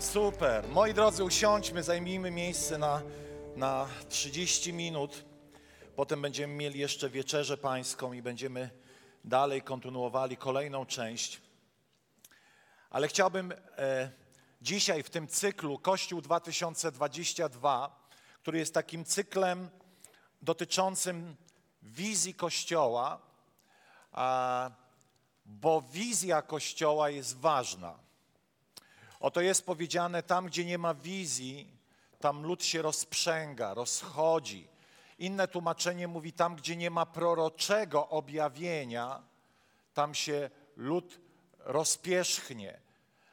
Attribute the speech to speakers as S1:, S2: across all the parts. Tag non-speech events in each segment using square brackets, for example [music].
S1: Super. Moi drodzy, usiądźmy, zajmijmy miejsce na, na 30 minut. Potem będziemy mieli jeszcze wieczerzę pańską i będziemy dalej kontynuowali kolejną część. Ale chciałbym e, dzisiaj w tym cyklu Kościół 2022, który jest takim cyklem dotyczącym wizji Kościoła, a, bo wizja Kościoła jest ważna. Oto jest powiedziane, tam gdzie nie ma wizji, tam lud się rozprzęga, rozchodzi. Inne tłumaczenie mówi, tam gdzie nie ma proroczego objawienia, tam się lud rozpierzchnie.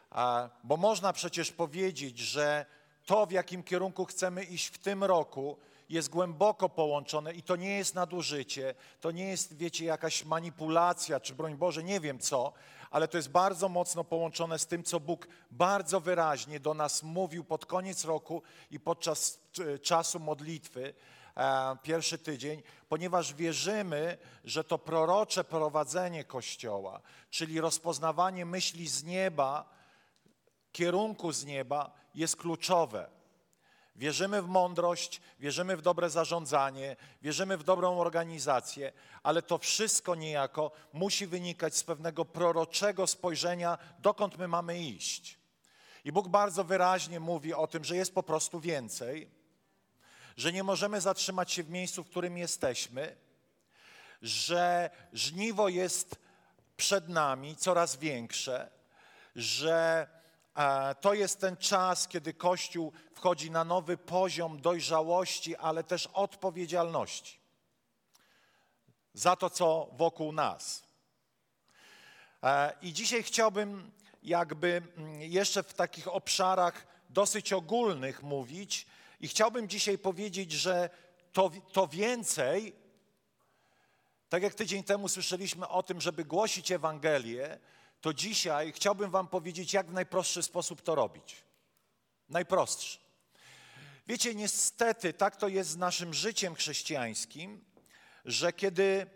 S1: A, bo można przecież powiedzieć, że to, w jakim kierunku chcemy iść w tym roku, jest głęboko połączone i to nie jest nadużycie, to nie jest, wiecie, jakaś manipulacja, czy broń Boże, nie wiem co, ale to jest bardzo mocno połączone z tym, co Bóg bardzo wyraźnie do nas mówił pod koniec roku i podczas e, czasu modlitwy, e, pierwszy tydzień, ponieważ wierzymy, że to prorocze prowadzenie Kościoła, czyli rozpoznawanie myśli z nieba, kierunku z nieba jest kluczowe. Wierzymy w mądrość, wierzymy w dobre zarządzanie, wierzymy w dobrą organizację, ale to wszystko niejako musi wynikać z pewnego proroczego spojrzenia, dokąd my mamy iść. I Bóg bardzo wyraźnie mówi o tym, że jest po prostu więcej, że nie możemy zatrzymać się w miejscu, w którym jesteśmy, że żniwo jest przed nami coraz większe, że to jest ten czas, kiedy Kościół wchodzi na nowy poziom dojrzałości, ale też odpowiedzialności za to, co wokół nas. E, I dzisiaj chciałbym jakby mm, jeszcze w takich obszarach dosyć ogólnych mówić i chciałbym dzisiaj powiedzieć, że to, to więcej, tak jak tydzień temu słyszeliśmy o tym, żeby głosić Ewangelię, to dzisiaj chciałbym Wam powiedzieć, jak w najprostszy sposób to robić. Najprostszy. Wiecie, niestety tak to jest z naszym życiem chrześcijańskim, że kiedy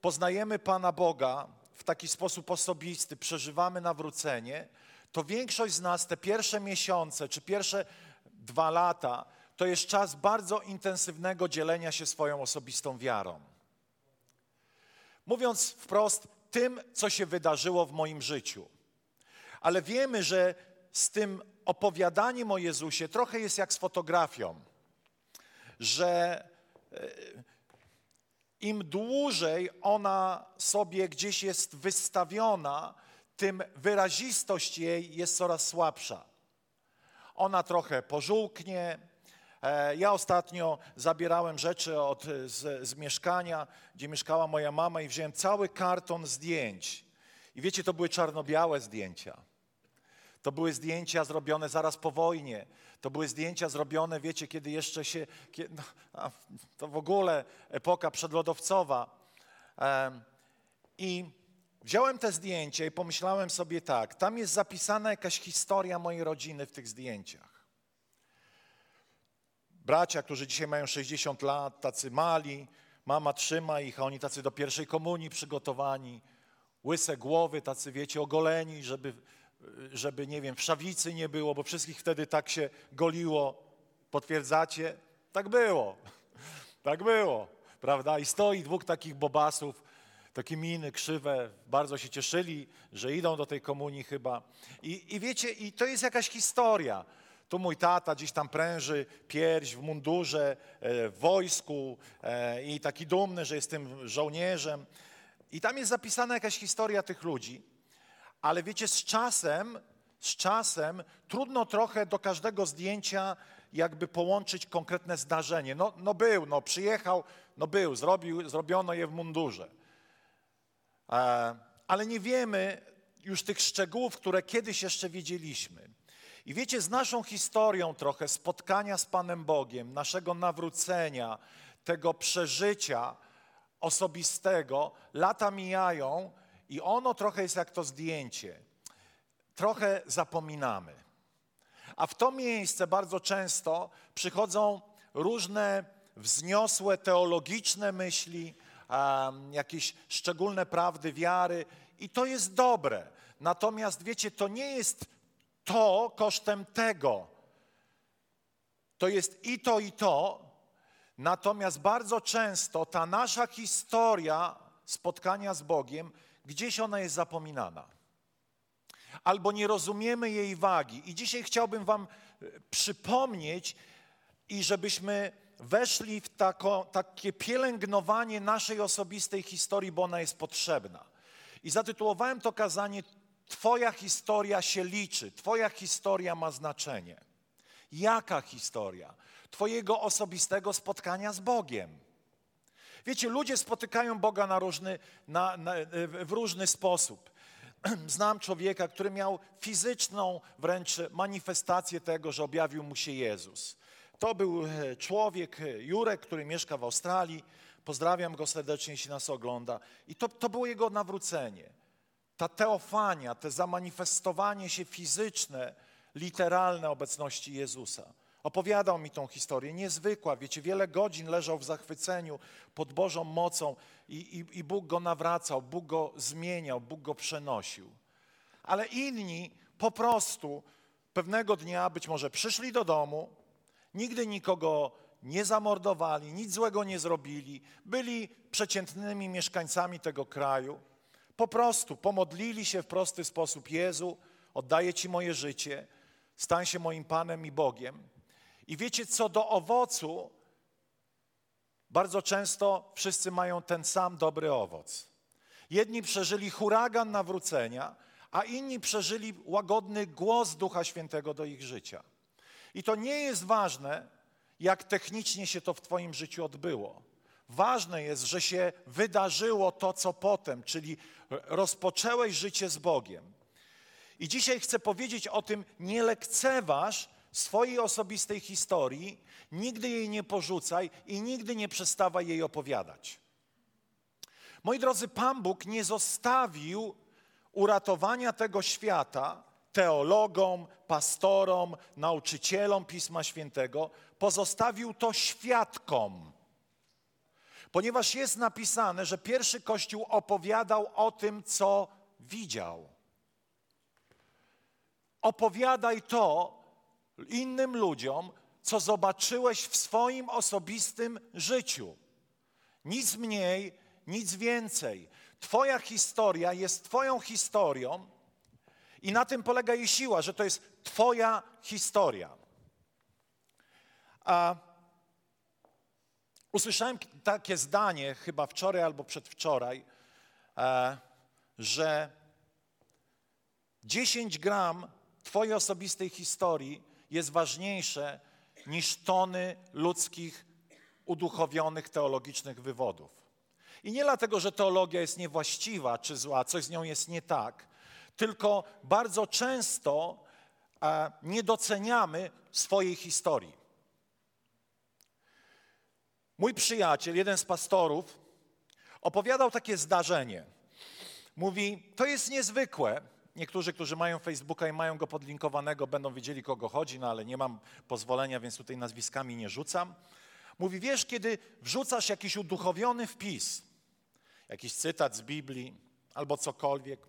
S1: poznajemy Pana Boga w taki sposób osobisty, przeżywamy nawrócenie, to większość z nas te pierwsze miesiące czy pierwsze dwa lata to jest czas bardzo intensywnego dzielenia się swoją osobistą wiarą. Mówiąc wprost, tym, co się wydarzyło w moim życiu. Ale wiemy, że z tym opowiadaniem o Jezusie trochę jest jak z fotografią, że e, im dłużej ona sobie gdzieś jest wystawiona, tym wyrazistość jej jest coraz słabsza. Ona trochę pożółknie, ja ostatnio zabierałem rzeczy od, z, z mieszkania, gdzie mieszkała moja mama i wziąłem cały karton zdjęć. I wiecie, to były czarno-białe zdjęcia. To były zdjęcia zrobione zaraz po wojnie. To były zdjęcia zrobione, wiecie, kiedy jeszcze się. Kiedy, no, to w ogóle epoka przedlodowcowa. I wziąłem te zdjęcia i pomyślałem sobie tak: tam jest zapisana jakaś historia mojej rodziny w tych zdjęciach bracia, którzy dzisiaj mają 60 lat, tacy mali, mama trzyma ich, a oni tacy do pierwszej komunii przygotowani, łyse głowy, tacy wiecie, ogoleni, żeby, żeby nie wiem, wszawicy nie było, bo wszystkich wtedy tak się goliło. Potwierdzacie? Tak było. [laughs] Tak było, prawda? I stoi dwóch takich bobasów, takie miny krzywe, bardzo się cieszyli, że idą do tej komunii chyba. I, I wiecie, i to jest jakaś historia. Tu mój tata gdzieś tam pręży pierś w mundurze, e, w wojsku e, i taki dumny, że jest tym żołnierzem. I tam jest zapisana jakaś historia tych ludzi. Ale wiecie, z czasem, z czasem trudno trochę do każdego zdjęcia jakby połączyć konkretne zdarzenie. No, no był, no przyjechał, no był, zrobił, zrobiono je w mundurze. E, ale nie wiemy już tych szczegółów, które kiedyś jeszcze wiedzieliśmy. I wiecie, z naszą historią trochę spotkania z Panem Bogiem, naszego nawrócenia, tego przeżycia osobistego, lata mijają i ono trochę jest jak to zdjęcie. Trochę zapominamy. A w to miejsce bardzo często przychodzą różne wzniosłe teologiczne myśli, jakieś szczególne prawdy wiary i to jest dobre. Natomiast wiecie, to nie jest to kosztem tego. To jest i to, i to. Natomiast bardzo często ta nasza historia spotkania z Bogiem, gdzieś ona jest zapominana. Albo nie rozumiemy jej wagi. I dzisiaj chciałbym Wam e, przypomnieć, i żebyśmy weszli w tako, takie pielęgnowanie naszej osobistej historii, bo ona jest potrzebna. I zatytułowałem to kazanie Twoja historia się liczy, Twoja historia ma znaczenie. Jaka historia? Twojego osobistego spotkania z Bogiem. Wiecie, ludzie spotykają Boga na różny, na, na, w różny sposób. [clears throat] Znam człowieka, który miał fizyczną wręcz manifestację tego, że objawił mu się Jezus. To był e, człowiek, e, Jurek, który mieszka w Australii. Pozdrawiam go serdecznie, jeśli nas ogląda. I to, to było jego nawrócenie. Ta teofania, te zamanifestowanie się fizyczne, literalne obecności Jezusa. Opowiadał mi tą historię, niezwykła. Wiecie, wiele godzin leżał w zachwyceniu pod Bożą mocą i, i, i Bóg go nawracał, Bóg go zmieniał, Bóg go przenosił. Ale inni po prostu pewnego dnia być może przyszli do domu, Nigdy nikogo nie zamordowali, nic złego nie zrobili, byli przeciętnymi mieszkańcami tego kraju. Po prostu pomodlili się w prosty sposób: Jezu, oddaję Ci moje życie, stań się moim Panem i Bogiem. I wiecie, co do owocu, bardzo często wszyscy mają ten sam dobry owoc. Jedni przeżyli huragan nawrócenia, a inni przeżyli łagodny głos Ducha Świętego do ich życia. I to nie jest ważne, jak technicznie się to w Twoim życiu odbyło. Ważne jest, że się wydarzyło to, co potem, czyli rozpoczęłeś życie z Bogiem. I dzisiaj chcę powiedzieć o tym, nie lekceważ swojej osobistej historii, nigdy jej nie porzucaj i nigdy nie przestawaj jej opowiadać. Moi drodzy, Pan Bóg nie zostawił uratowania tego świata teologom, pastorom, nauczycielom Pisma Świętego, pozostawił to świadkom. Ponieważ jest napisane, że pierwszy Kościół opowiadał o tym, co widział. Opowiadaj to innym ludziom, co zobaczyłeś w swoim osobistym życiu. Nic mniej, nic więcej. Twoja historia jest Twoją historią i na tym polega jej siła, że to jest Twoja historia. A usłyszałem takie zdanie chyba wczoraj albo przedwczoraj, e, że 10 gram Twojej osobistej historii jest ważniejsze niż tony ludzkich, uduchowionych teologicznych wywodów. I nie dlatego, że teologia jest niewłaściwa czy zła, coś z nią jest nie tak, tylko bardzo często e, nie doceniamy swojej historii. Mój przyjaciel, jeden z pastorów, opowiadał takie zdarzenie. Mówi, to jest niezwykłe. Niektórzy, którzy mają Facebooka i mają go podlinkowanego, będą wiedzieli, kogo chodzi, no ale nie mam pozwolenia, więc tutaj nazwiskami nie rzucam. Mówi, wiesz, kiedy wrzucasz jakiś uduchowiony wpis, jakiś cytat z Biblii albo cokolwiek,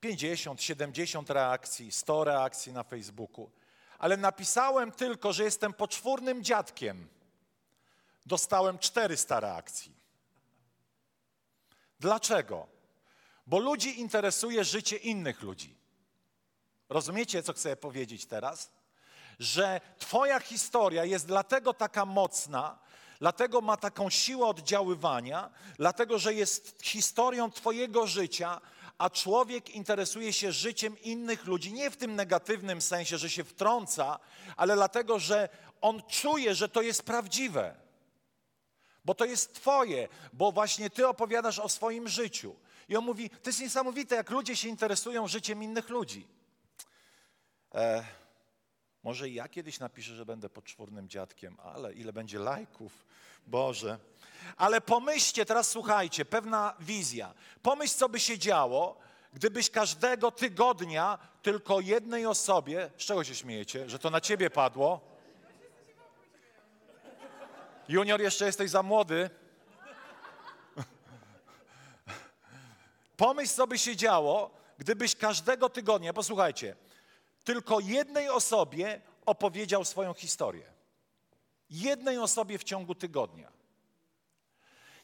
S1: 50, 70 reakcji, 100 reakcji na Facebooku, ale napisałem tylko, że jestem poczwórnym dziadkiem. Dostałem 400 reakcji. Dlaczego? Bo ludzi interesuje życie innych ludzi. Rozumiecie, co chcę powiedzieć teraz? Że Twoja historia jest dlatego taka mocna, dlatego ma taką siłę oddziaływania, dlatego że jest historią Twojego życia, a człowiek interesuje się życiem innych ludzi nie w tym negatywnym sensie, że się wtrąca, ale dlatego, że on czuje, że to jest prawdziwe. Bo to jest Twoje, bo właśnie Ty opowiadasz o swoim życiu. I on mówi: To jest niesamowite, jak ludzie się interesują życiem innych ludzi. E, może i ja kiedyś napiszę, że będę poczwórnym dziadkiem, ale ile będzie lajków, Boże. Ale pomyślcie, teraz słuchajcie, pewna wizja. Pomyśl, co by się działo, gdybyś każdego tygodnia tylko jednej osobie, z czego się śmiejecie, że to na ciebie padło? Junior, jeszcze jesteś za młody. Pomyśl, co by się działo, gdybyś każdego tygodnia, posłuchajcie, tylko jednej osobie opowiedział swoją historię. Jednej osobie w ciągu tygodnia.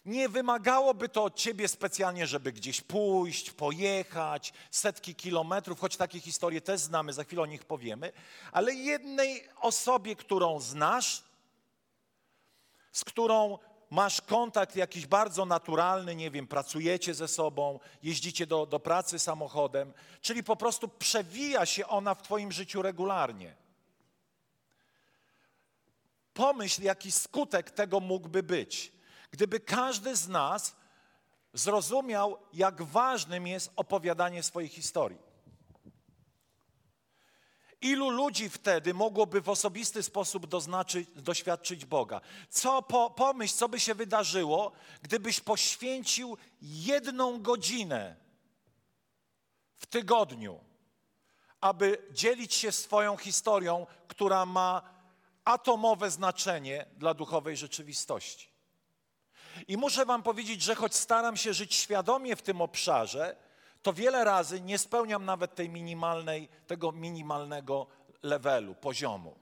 S1: Nie wymagałoby to od ciebie specjalnie, żeby gdzieś pójść, pojechać, setki kilometrów, choć takie historie też znamy, za chwilę o nich powiemy, ale jednej osobie, którą znasz, z którą masz kontakt jakiś bardzo naturalny, nie wiem, pracujecie ze sobą, jeździcie do, do pracy samochodem, czyli po prostu przewija się ona w Twoim życiu regularnie. Pomyśl, jaki skutek tego mógłby być, gdyby każdy z nas zrozumiał, jak ważnym jest opowiadanie swojej historii. Ilu ludzi wtedy mogłoby w osobisty sposób doznaczyć, doświadczyć Boga? Co, po, pomyśl, co by się wydarzyło, gdybyś poświęcił jedną godzinę w tygodniu, aby dzielić się swoją historią, która ma atomowe znaczenie dla duchowej rzeczywistości. I muszę Wam powiedzieć, że choć staram się żyć świadomie w tym obszarze, to wiele razy nie spełniam nawet tej minimalnej, tego minimalnego levelu, poziomu.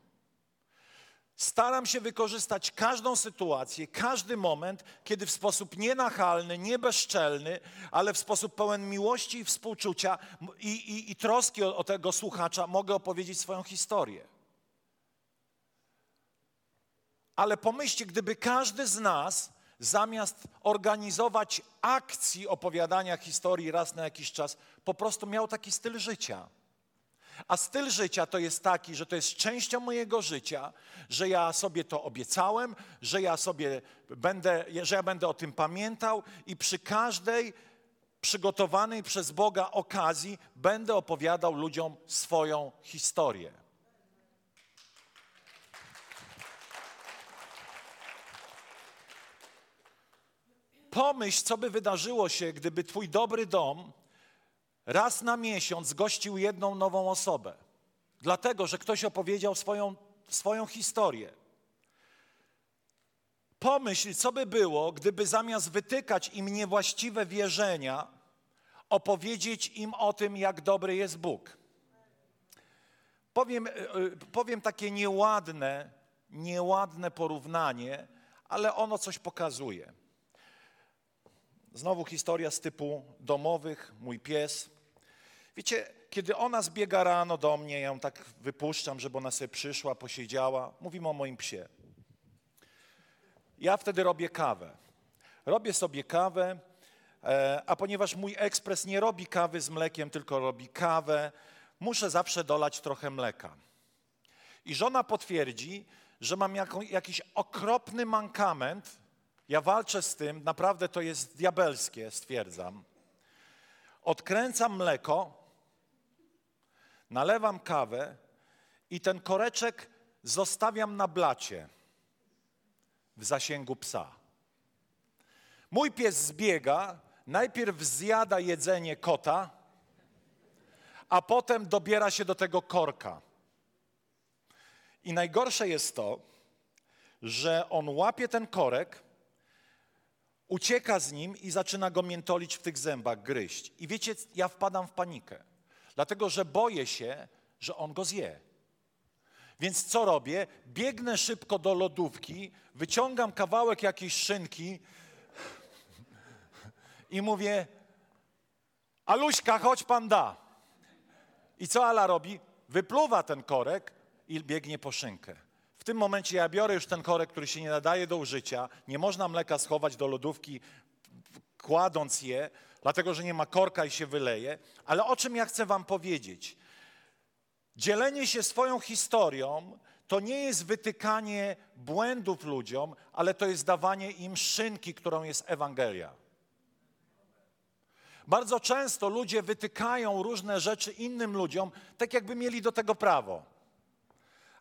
S1: Staram się wykorzystać każdą sytuację, każdy moment, kiedy w sposób nienachalny, niebezczelny, ale w sposób pełen miłości i współczucia i, i, i troski o, o tego słuchacza mogę opowiedzieć swoją historię. Ale pomyślcie, gdyby każdy z nas zamiast organizować akcji opowiadania historii raz na jakiś czas, po prostu miał taki styl życia. A styl życia to jest taki, że to jest częścią mojego życia, że ja sobie to obiecałem, że ja sobie będę, że ja będę o tym pamiętał i przy każdej przygotowanej przez Boga okazji będę opowiadał ludziom swoją historię. Pomyśl, co by wydarzyło się, gdyby Twój dobry dom raz na miesiąc gościł jedną nową osobę. Dlatego, że ktoś opowiedział swoją, swoją historię. Pomyśl, co by było, gdyby zamiast wytykać im niewłaściwe wierzenia, opowiedzieć im o tym, jak dobry jest Bóg. Powiem, e, e, powiem takie nieładne, nieładne porównanie, ale ono coś pokazuje. Znowu historia z typu domowych, mój pies. Wiecie, kiedy ona zbiega rano do mnie, ja ją tak wypuszczam, żeby ona sobie przyszła, posiedziała. Mówimy o moim psie. Ja wtedy robię kawę. Robię sobie kawę, e, a ponieważ mój ekspres nie robi kawy z mlekiem, tylko robi kawę, muszę zawsze dolać trochę mleka. I żona potwierdzi, że mam jakiś okropny mankament, ja walczę z tym, naprawdę to jest diabelskie, stwierdzam. Odkręcam mleko, nalewam kawę i ten koreczek zostawiam na blacie w zasięgu psa. Mój pies zbiega, najpierw zjada jedzenie kota, a potem dobiera się do tego korka. I najgorsze jest to, że on łapie ten korek, ucieka z nim i zaczyna go miętolić w tych zębach, gryźć. I wiecie, ja wpadam w panikę, dlatego że boję się, że on go zje. Więc co robię? Biegnę szybko do lodówki, wyciągam kawałek jakiejś szynki i mówię: Aluśka, chodź pan da. I co Ala robi? Wypluwa ten korek i biegnie po szynkę. W tym momencie ja biorę już ten korek, który się nie nadaje do użycia. Nie można mleka schować do lodówki, kładąc je, dlatego że nie ma korka i się wyleje. Ale o czym ja chcę Wam powiedzieć? Dzielenie się swoją historią to nie jest wytykanie błędów ludziom, ale to jest dawanie im szynki, którą jest Ewangelia. Bardzo często ludzie wytykają różne rzeczy innym ludziom, tak jakby mieli do tego prawo.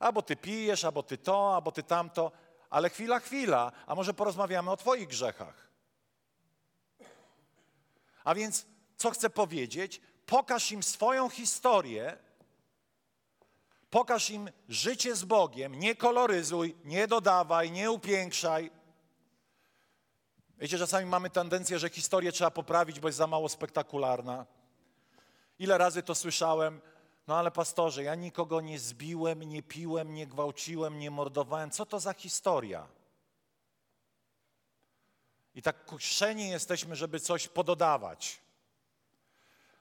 S1: Albo ty pijesz, albo ty to, albo ty tamto, ale chwila, chwila, a może porozmawiamy o Twoich grzechach. A więc, co chcę powiedzieć? Pokaż im swoją historię, pokaż im życie z Bogiem, nie koloryzuj, nie dodawaj, nie upiększaj. Wiecie, czasami mamy tendencję, że historię trzeba poprawić, bo jest za mało spektakularna. Ile razy to słyszałem? No ale pastorze, ja nikogo nie zbiłem, nie piłem, nie gwałciłem, nie mordowałem. Co to za historia? I tak kuszeni jesteśmy, żeby coś pododawać.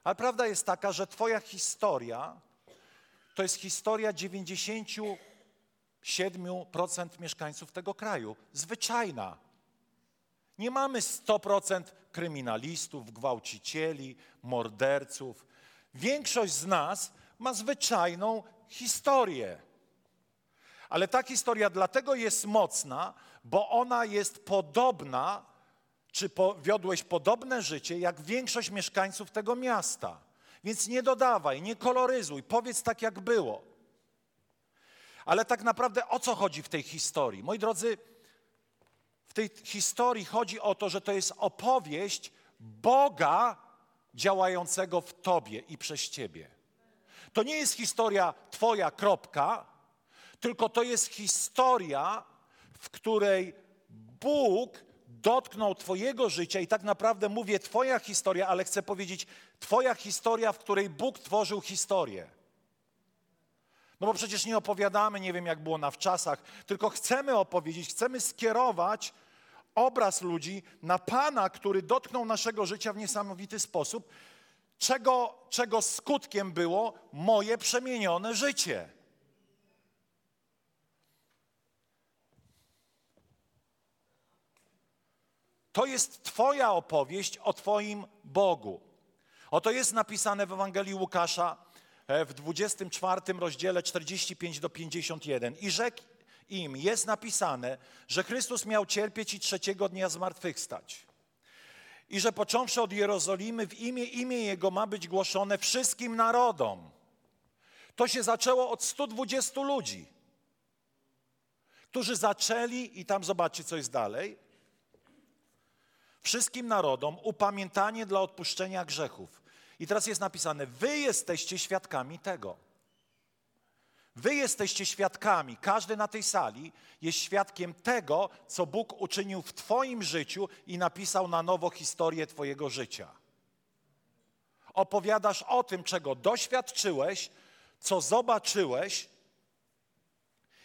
S1: Ale prawda jest taka, że Twoja historia to jest historia 97% mieszkańców tego kraju. Zwyczajna. Nie mamy 100% kryminalistów, gwałcicieli, morderców. Większość z nas ma zwyczajną historię. Ale ta historia dlatego jest mocna, bo ona jest podobna, czy powiodłeś podobne życie, jak większość mieszkańców tego miasta. Więc nie dodawaj, nie koloryzuj, powiedz tak, jak było. Ale tak naprawdę o co chodzi w tej historii? Moi drodzy, w tej historii chodzi o to, że to jest opowieść Boga działającego w Tobie i przez Ciebie. To nie jest historia Twoja, kropka, tylko to jest historia, w której Bóg dotknął Twojego życia i tak naprawdę mówię Twoja historia, ale chcę powiedzieć Twoja historia, w której Bóg tworzył historię. No bo przecież nie opowiadamy, nie wiem jak było na wczasach, tylko chcemy opowiedzieć, chcemy skierować obraz ludzi na Pana, który dotknął naszego życia w niesamowity sposób, czego, czego skutkiem było moje przemienione życie. To jest Twoja opowieść o Twoim Bogu. Oto jest napisane w Ewangelii Łukasza e, w 24 rozdziale 45 do 51. I rzekł im, jest napisane, że Chrystus miał cierpieć i trzeciego dnia zmartwychwstać. I że począwszy od Jerozolimy, w imię, imię Jego ma być głoszone wszystkim narodom. To się zaczęło od 120 ludzi, którzy zaczęli, i tam zobaczcie, co jest dalej, wszystkim narodom upamiętanie dla odpuszczenia grzechów. I teraz jest napisane: Wy jesteście świadkami tego. Wy jesteście świadkami, każdy na tej sali jest świadkiem tego, co Bóg uczynił w Twoim życiu i napisał na nowo historię Twojego życia. Opowiadasz o tym, czego doświadczyłeś, co zobaczyłeś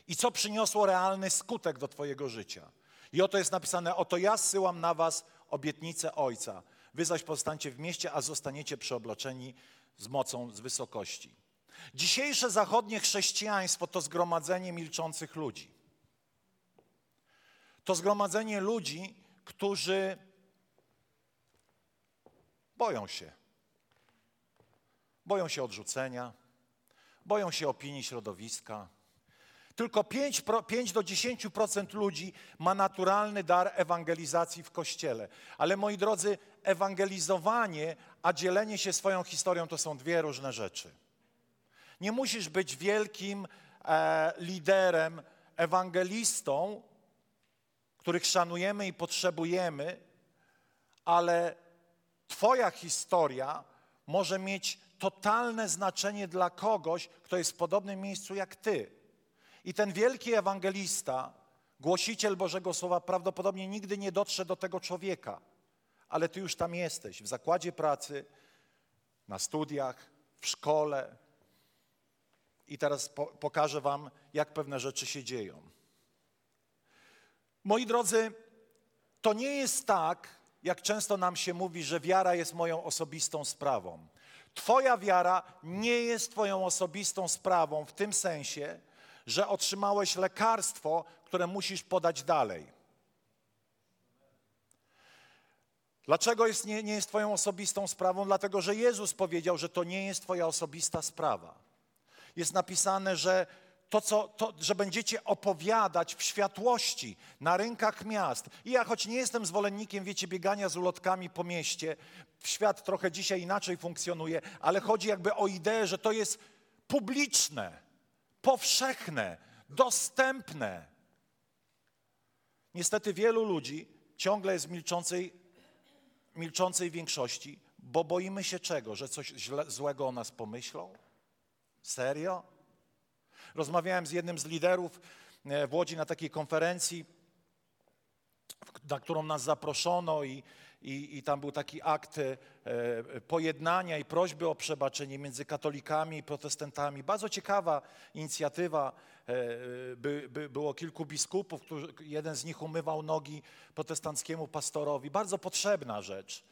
S1: i co przyniosło realny skutek do Twojego życia. I oto jest napisane: Oto ja zsyłam na Was obietnicę Ojca. Wy zaś pozostańcie w mieście, a zostaniecie przeobloczeni z mocą z wysokości. Dzisiejsze zachodnie chrześcijaństwo to zgromadzenie milczących ludzi. To zgromadzenie ludzi, którzy boją się. Boją się odrzucenia, boją się opinii środowiska, tylko 5, 5 do 10% ludzi ma naturalny dar ewangelizacji w kościele. Ale moi drodzy, ewangelizowanie, a dzielenie się swoją historią to są dwie różne rzeczy. Nie musisz być wielkim e, liderem, ewangelistą, których szanujemy i potrzebujemy, ale Twoja historia może mieć totalne znaczenie dla kogoś, kto jest w podobnym miejscu jak Ty. I ten wielki ewangelista, głosiciel Bożego Słowa, prawdopodobnie nigdy nie dotrze do tego człowieka, ale ty już tam jesteś, w zakładzie pracy, na studiach, w szkole. I teraz po, pokażę Wam, jak pewne rzeczy się dzieją. Moi drodzy, to nie jest tak, jak często nam się mówi, że wiara jest moją osobistą sprawą. Twoja wiara nie jest Twoją osobistą sprawą w tym sensie, że otrzymałeś lekarstwo, które musisz podać dalej. Dlaczego jest, nie, nie jest Twoją osobistą sprawą? Dlatego, że Jezus powiedział, że to nie jest Twoja osobista sprawa. Jest napisane, że to, co, to, że będziecie opowiadać w światłości na rynkach miast. I ja, choć nie jestem zwolennikiem, wiecie, biegania z ulotkami po mieście, świat trochę dzisiaj inaczej funkcjonuje, ale chodzi jakby o ideę, że to jest publiczne, powszechne, dostępne. Niestety wielu ludzi ciągle jest milczącej, milczącej większości, bo boimy się czego? Że coś źle, złego o nas pomyślą? Serio? Rozmawiałem z jednym z liderów e, w Łodzi na takiej konferencji, na którą nas zaproszono i, i, i tam był taki akt e, pojednania i prośby o przebaczenie między katolikami i protestantami. Bardzo ciekawa inicjatywa. E, by, by, było kilku biskupów, którzy, jeden z nich umywał nogi protestanckiemu pastorowi. Bardzo potrzebna rzecz,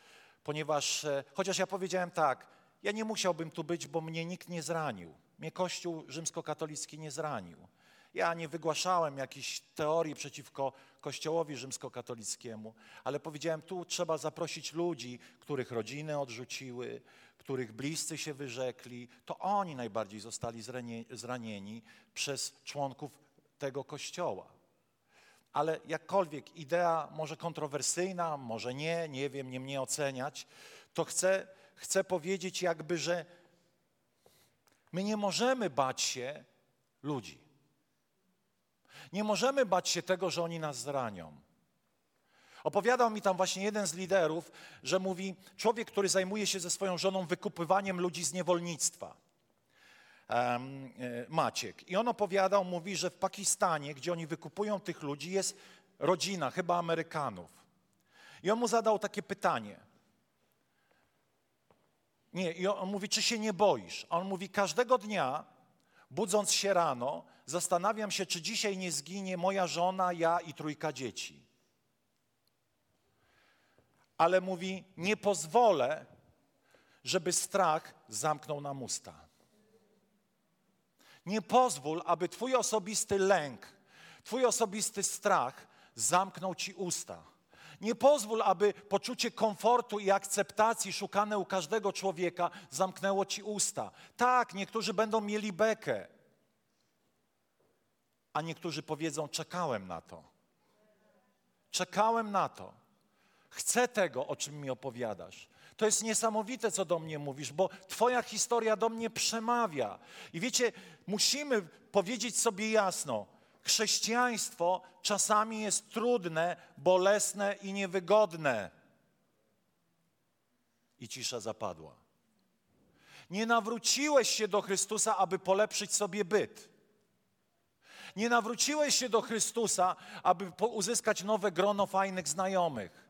S1: ponieważ chociaż ja powiedziałem tak, ja nie musiałbym tu być, bo mnie nikt nie zranił. Mnie Kościół rzymskokatolicki nie zranił. Ja nie wygłaszałem jakichś teorii przeciwko Kościołowi rzymskokatolickiemu, ale powiedziałem, tu trzeba zaprosić ludzi, których rodziny odrzuciły, których bliscy się wyrzekli. To oni najbardziej zostali zranieni przez członków tego Kościoła. Ale jakkolwiek idea może kontrowersyjna, może nie, nie wiem, nie mnie oceniać, to chcę, chcę powiedzieć jakby, że My nie możemy bać się ludzi. Nie możemy bać się tego, że oni nas zranią. Opowiadał mi tam właśnie jeden z liderów, że mówi, człowiek, który zajmuje się ze swoją żoną wykupywaniem ludzi z niewolnictwa. Um, Maciek. I on opowiadał, mówi, że w Pakistanie, gdzie oni wykupują tych ludzi, jest rodzina, chyba Amerykanów. I on mu zadał takie pytanie – nie, i on mówi, czy się nie boisz? A on mówi, każdego dnia, budząc się rano, zastanawiam się, czy dzisiaj nie zginie moja żona, ja i trójka dzieci. Ale mówi, nie pozwolę, żeby strach zamknął nam usta. Nie pozwól, aby Twój osobisty lęk, Twój osobisty strach zamknął Ci usta. Nie pozwól, aby poczucie komfortu i akceptacji szukane u każdego człowieka zamknęło ci usta. Tak, niektórzy będą mieli bekę, a niektórzy powiedzą: Czekałem na to. Czekałem na to. Chcę tego, o czym mi opowiadasz. To jest niesamowite, co do mnie mówisz, bo Twoja historia do mnie przemawia. I wiecie, musimy powiedzieć sobie jasno: Chrześcijaństwo czasami jest trudne, bolesne i niewygodne. I cisza zapadła. Nie nawróciłeś się do Chrystusa, aby polepszyć sobie byt. Nie nawróciłeś się do Chrystusa, aby uzyskać nowe grono fajnych znajomych.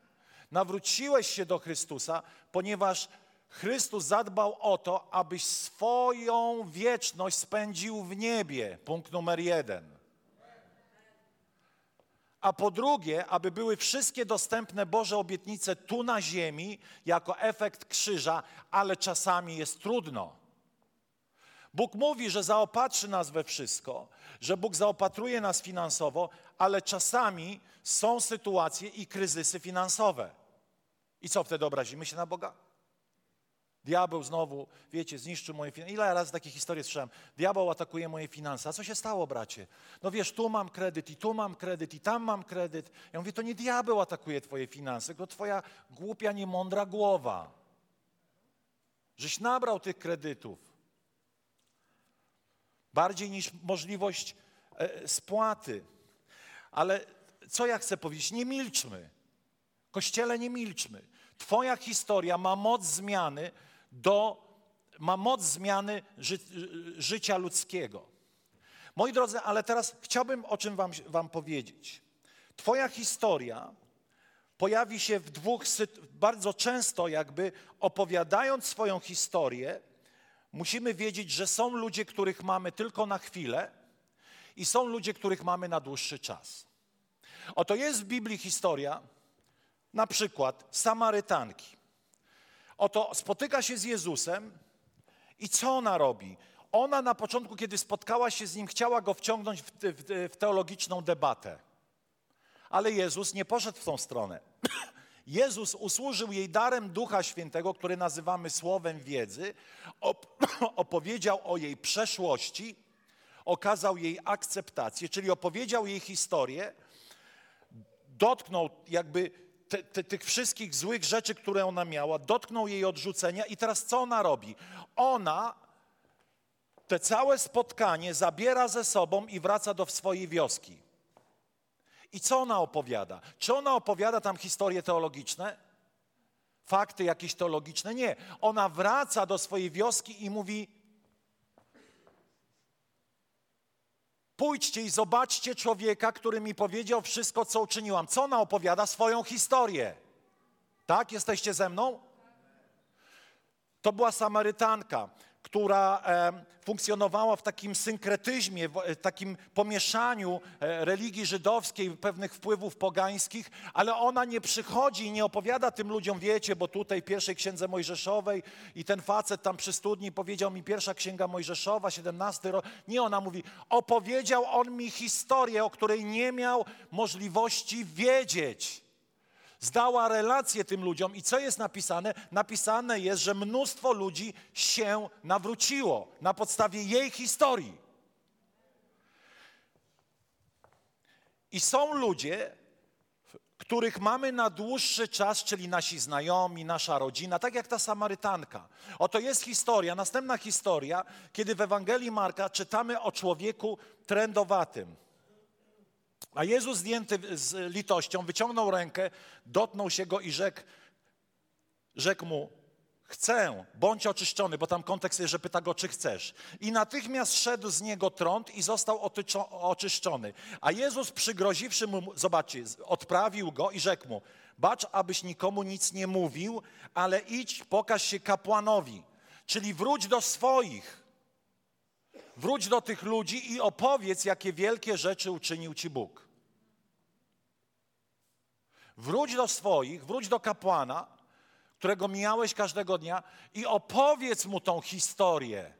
S1: Nawróciłeś się do Chrystusa, ponieważ Chrystus zadbał o to, abyś swoją wieczność spędził w niebie. Punkt numer jeden a po drugie, aby były wszystkie dostępne Boże obietnice tu na ziemi jako efekt krzyża, ale czasami jest trudno. Bóg mówi, że zaopatrzy nas we wszystko, że Bóg zaopatruje nas finansowo, ale czasami są sytuacje i kryzysy finansowe. I co wtedy obrazimy się na Boga? Diabeł znowu, wiecie, zniszczył moje finanse. Ile razy takie historie słyszałem? Diabeł atakuje moje finanse. A co się stało, bracie? No wiesz, tu mam kredyt i tu mam kredyt i tam mam kredyt. Ja mówię, to nie diabeł atakuje twoje finanse, tylko twoja głupia, niemądra głowa. Żeś nabrał tych kredytów. Bardziej niż możliwość e, spłaty. Ale co ja chcę powiedzieć? Nie milczmy. Kościele, nie milczmy. Twoja historia ma moc zmiany do, ma moc zmiany ży, życia ludzkiego. Moi drodzy, ale teraz chciałbym o czym wam, wam powiedzieć. Twoja historia pojawi się w dwóch, bardzo często jakby opowiadając swoją historię, musimy wiedzieć, że są ludzie, których mamy tylko na chwilę i są ludzie, których mamy na dłuższy czas. Oto jest w Biblii historia, na przykład Samarytanki. Oto spotyka się z Jezusem i co ona robi? Ona na początku, kiedy spotkała się z nim, chciała go wciągnąć w, w, w teologiczną debatę. Ale Jezus nie poszedł w tą stronę. [coughs] Jezus usłużył jej darem Ducha Świętego, który nazywamy słowem wiedzy, op [coughs] opowiedział o jej przeszłości, okazał jej akceptację, czyli opowiedział jej historię, dotknął jakby te, te, tych wszystkich złych rzeczy, które ona miała, dotknął jej odrzucenia i teraz co ona robi? Ona te całe spotkanie zabiera ze sobą i wraca do swojej wioski. I co ona opowiada? Czy ona opowiada tam historie teologiczne? Fakty jakieś teologiczne? Nie. Ona wraca do swojej wioski i mówi: Pójdźcie i zobaczcie człowieka, który mi powiedział wszystko, co uczyniłam. Co ona opowiada? Swoją historię. Tak? Jesteście ze mną? To była Samarytanka która funkcjonowała w takim synkretyzmie, w e, takim pomieszaniu e, religii żydowskiej, pewnych wpływów pogańskich, ale ona nie przychodzi i nie opowiada tym ludziom, wiecie, bo tutaj w pierwszej księdze Mojżeszowej i ten facet tam przy studni powiedział mi pierwsza księga Mojżeszowa, 17 rok. Nie, ona mówi, opowiedział on mi historię, o której nie miał możliwości wiedzieć zdała relację tym ludziom. I co jest napisane? Napisane jest, że mnóstwo ludzi się nawróciło na podstawie jej historii. I są ludzie, których mamy na dłuższy czas, czyli nasi znajomi, nasza rodzina, tak jak ta Samarytanka. Oto jest historia, następna historia, kiedy w Ewangelii Marka czytamy o człowieku trendowatym. A Jezus zdjęty z litością wyciągnął rękę, dotknął się go i rzekł, rzekł mu, chcę, bądź oczyszczony, bo tam kontekst jest, że pyta go, czy chcesz. I natychmiast szedł z niego trąd i został oczyszczony. A Jezus przygroziwszy mu, zobaczcie, odprawił go i rzekł mu, bacz, abyś nikomu nic nie mówił, ale idź, pokaż się kapłanowi, czyli wróć do swoich Wróć do tych ludzi i opowiedz, jakie wielkie rzeczy uczynił Ci Bóg. Wróć do swoich, wróć do kapłana, którego mijałeś każdego dnia i opowiedz mu tą historię.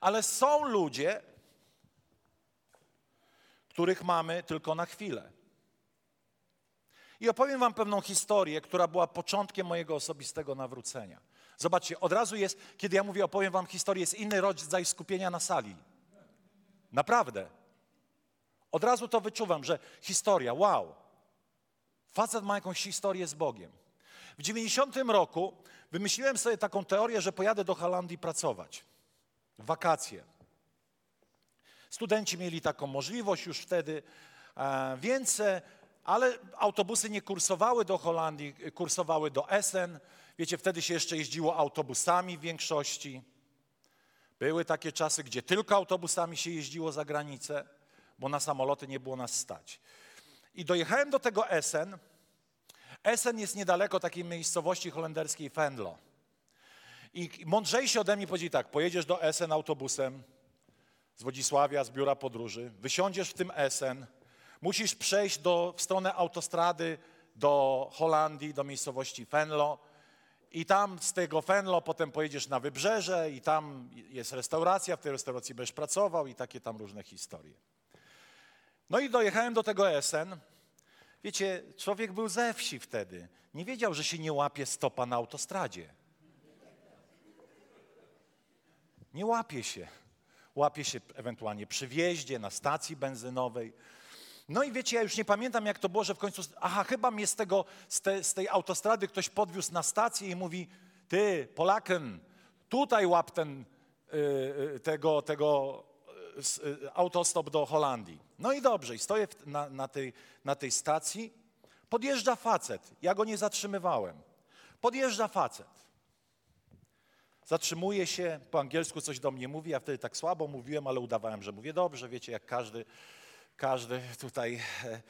S1: Ale są ludzie, których mamy tylko na chwilę. I opowiem Wam pewną historię, która była początkiem mojego osobistego nawrócenia. Zobaczcie, od razu jest, kiedy ja mówię, opowiem wam historię, jest inny rodzaj skupienia na sali. Naprawdę. Od razu to wyczuwam, że historia, wow. Facet ma jakąś historię z Bogiem. W 90 roku wymyśliłem sobie taką teorię, że pojadę do Holandii pracować. Wakacje. Studenci mieli taką możliwość już wtedy, e, więc, e, ale autobusy nie kursowały do Holandii, kursowały do Essen. Wiecie, wtedy się jeszcze jeździło autobusami w większości. Były takie czasy, gdzie tylko autobusami się jeździło za granicę, bo na samoloty nie było nas stać. I dojechałem do tego Essen. Essen jest niedaleko takiej miejscowości holenderskiej Venlo. I mądrzejsi ode mnie powiedzieli tak, pojedziesz do Essen autobusem z Wodzisławia, z biura podróży, wysiądziesz w tym Essen, musisz przejść do, w stronę autostrady do Holandii, do miejscowości Venlo, i tam z tego Fenlo potem pojedziesz na wybrzeże i tam jest restauracja, w tej restauracji będziesz pracował i takie tam różne historie. No i dojechałem do tego Essen. Wiecie, człowiek był ze wsi wtedy. Nie wiedział, że się nie łapie stopa na autostradzie. Nie łapie się. Łapie się ewentualnie przy wjeździe, na stacji benzynowej. No i wiecie, ja już nie pamiętam, jak to było, że w końcu, aha, chyba mnie z, tego, z, te, z tej autostrady ktoś podwiózł na stację i mówi, ty, Polaken, tutaj łap ten, yy, tego, tego yy, autostop do Holandii. No i dobrze, i stoję na, na, tej, na tej stacji, podjeżdża facet, ja go nie zatrzymywałem. Podjeżdża facet. Zatrzymuje się, po angielsku coś do mnie mówi, ja wtedy tak słabo mówiłem, ale udawałem, że mówię dobrze, wiecie, jak każdy każdy tutaj e,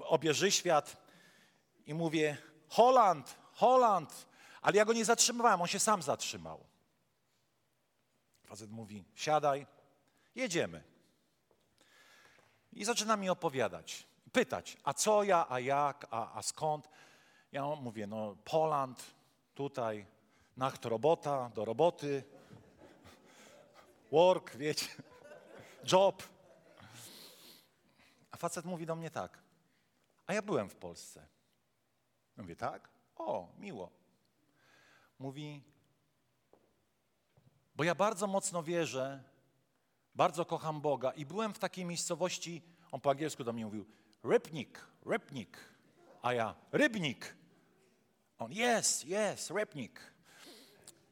S1: obieży świat i mówię Holand, Holand, ale ja go nie zatrzymywałem, on się sam zatrzymał. Facet mówi, siadaj, jedziemy. I zaczyna mi opowiadać, pytać, a co ja, a jak, a, a skąd? Ja mówię, no Poland, tutaj, nacht robota, do roboty, work, wiecie, job. Facet mówi do mnie tak, a ja byłem w Polsce. Mówię, tak? O, miło. Mówi, bo ja bardzo mocno wierzę, Bardzo kocham Boga i byłem w takiej miejscowości, on po angielsku do mnie mówił, Rybnik, Rybnik, a ja, Rybnik. On, yes, yes, Rybnik.